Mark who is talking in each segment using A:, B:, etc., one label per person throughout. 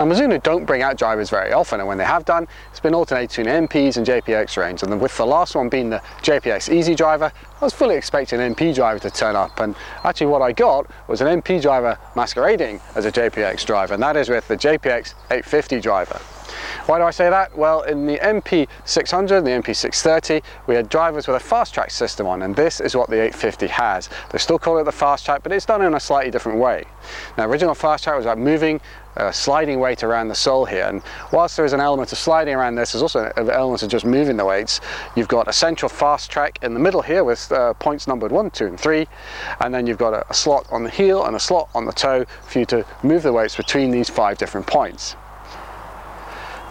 A: Now Mizuno don't bring out drivers very often and when they have done, it's been alternating between MPs and JPX range and with the last one being the JPX Easy driver, I was fully expecting an MP driver to turn up and actually what I got was an MP driver masquerading as a JPX driver and that is with the JPX 850 driver. Why do I say that? Well, in the MP600, the MP630, we had drivers with a fast track system on, and this is what the 850 has. They still call it the fast track, but it's done in a slightly different way. Now, original fast track was about moving uh, sliding weight around the sole here and whilst there is an element of sliding around this there's also an element of just moving the weights you've got a central fast track in the middle here with uh, points numbered one two and three and then you've got a, a slot on the heel and a slot on the toe for you to move the weights between these five different points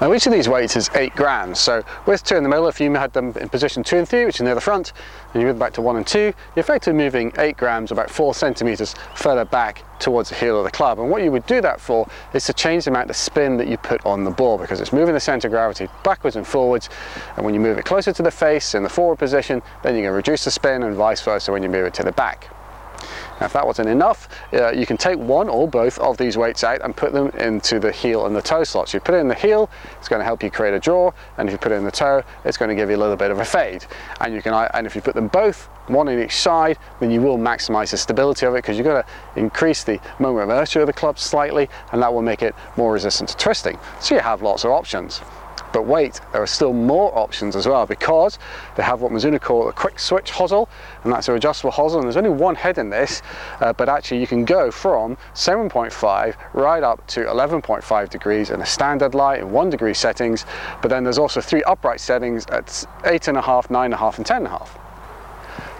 A: now each of these weights is 8 grams, so with 2 in the middle, if you had them in position 2 and 3, which is near the front, and you move back to 1 and 2, you're effectively moving 8 grams, about 4 centimetres further back towards the heel of the club. And what you would do that for is to change the amount of spin that you put on the ball, because it's moving the centre of gravity backwards and forwards, and when you move it closer to the face in the forward position, then you can reduce the spin and vice versa when you move it to the back. Now, if that wasn't enough, uh, you can take one or both of these weights out and put them into the heel and the toe slots. You put it in the heel, it's going to help you create a draw, and if you put it in the toe, it's going to give you a little bit of a fade. And you can, and if you put them both, one on each side, then you will maximize the stability of it because you're going to increase the moment of inertia of the club slightly, and that will make it more resistant to twisting. So you have lots of options. But wait, there are still more options as well because they have what Mizuno call a quick switch hosel, and that's an adjustable hosel, and there's only one head in this, uh, but actually you can go from 7.5 right up to 11.5 degrees in a standard light in one degree settings, but then there's also three upright settings at 8.5, 9.5 and 10.5.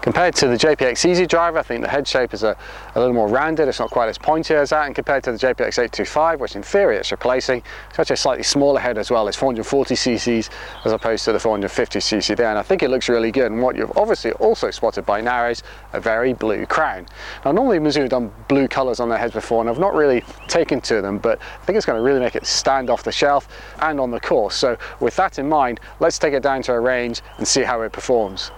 A: Compared to the JPX Easy driver, I think the head shape is a, a little more rounded, it's not quite as pointy as that, and compared to the JPX 825, which in theory it's replacing, it's actually a slightly smaller head as well, it's 440 cc's as opposed to the 450 cc there, and I think it looks really good, and what you've obviously also spotted by now is a very blue crown. Now normally Mizuno have done blue colours on their heads before, and I've not really taken to them, but I think it's going to really make it stand off the shelf and on the course, so with that in mind, let's take it down to a range and see how it performs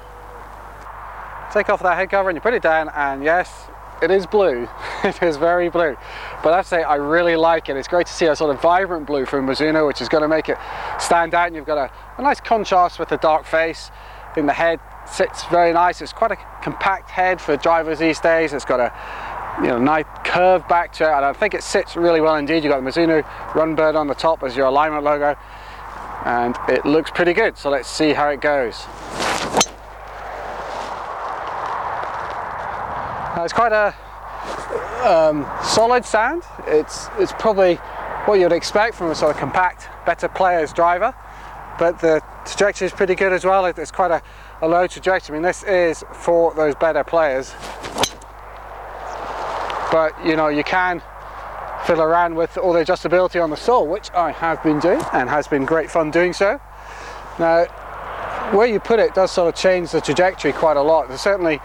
A: take off that head cover and you put it down and yes it is blue. It is very blue. But I say I really like it. It's great to see a sort of vibrant blue from Mizuno which is going to make it stand out. And you've got a, a nice contrast with the dark face I think the head. Sits very nice. It's quite a compact head for drivers these days. It's got a you know nice curve back to it. And I think it sits really well indeed. You've got the Mizuno Runbird on the top as your alignment logo. And it looks pretty good. So let's see how it goes Uh, it's quite a um, solid sound. It's, it's probably what you'd expect from a sort of compact, better player's driver, but the trajectory is pretty good as well. It's quite a, a low trajectory. I mean, this is for those better players, but you know, you can fiddle around with all the adjustability on the sole, which I have been doing and has been great fun doing so. Now, where you put it does sort of change the trajectory quite a lot. There's certainly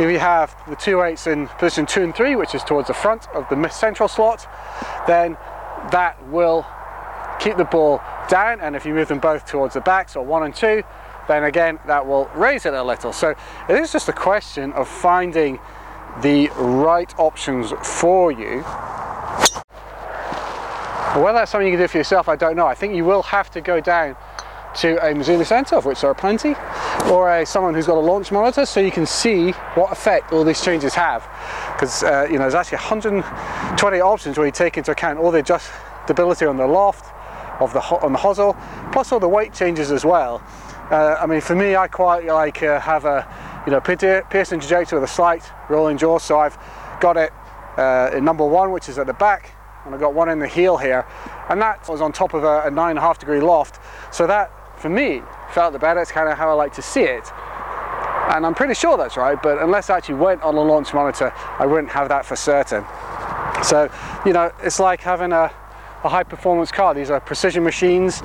A: if you have the two weights in position two and three, which is towards the front of the central slot, then that will keep the ball down. And if you move them both towards the back, so one and two, then again, that will raise it a little. So it is just a question of finding the right options for you. Whether that's something you can do for yourself, I don't know. I think you will have to go down to a Mizuno Center, of which there are plenty, or a, someone who's got a launch monitor so you can see what effect all these changes have. Because uh, you know there's actually 120 options where you take into account all the adjustability on the loft, of the on the hosel, plus all the weight changes as well. Uh, I mean, for me, I quite like uh, have a you know piercing trajectory with a slight rolling jaw, so I've got it uh, in number one, which is at the back, and I've got one in the heel here, and that was on top of a, a nine and a half degree loft. So that for me, felt the better. It's kind of how I like to see it. And I'm pretty sure that's right, but unless I actually went on a launch monitor, I wouldn't have that for certain. So, you know, it's like having a, a high performance car. These are precision machines,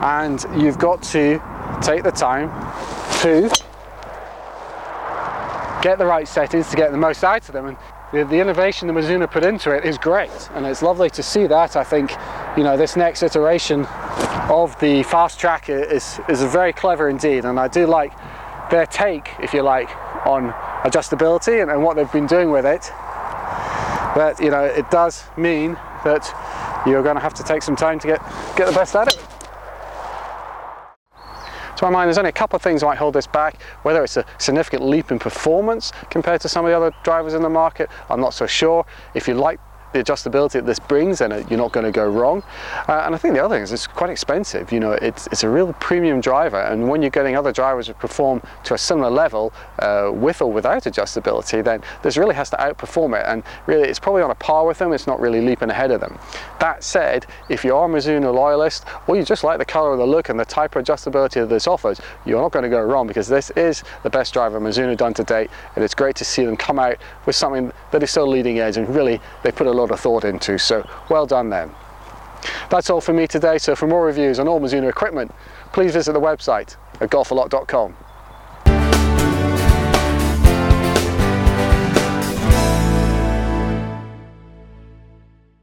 A: and you've got to take the time to get the right settings to get the most out of them. And the, the innovation that Mizuno put into it is great, and it's lovely to see that. I think, you know, this next iteration of the fast track is, is very clever indeed and I do like their take if you like on adjustability and, and what they've been doing with it but you know it does mean that you're going to have to take some time to get, get the best of it. To my mind, there's only a couple of things that might hold this back, whether it's a significant leap in performance compared to some of the other drivers in the market, I'm not so sure. If you like the adjustability that this brings and you're not going to go wrong. Uh, and I think the other thing is it's quite expensive. You know, it's, it's a real premium driver and when you're getting other drivers who perform to a similar level uh, with or without adjustability, then this really has to outperform it and really it's probably on a par with them, it's not really leaping ahead of them. That said, if you are a Mizuno loyalist or you just like the color of the look and the type of adjustability that this offers, you're not going to go wrong because this is the best driver Mizuno done to date and it's great to see them come out with something that is so leading edge and really they put a lot of thought into. So well done then. That's all for me today. So for more reviews on all Mizuno equipment, please visit the website at golfalot.com.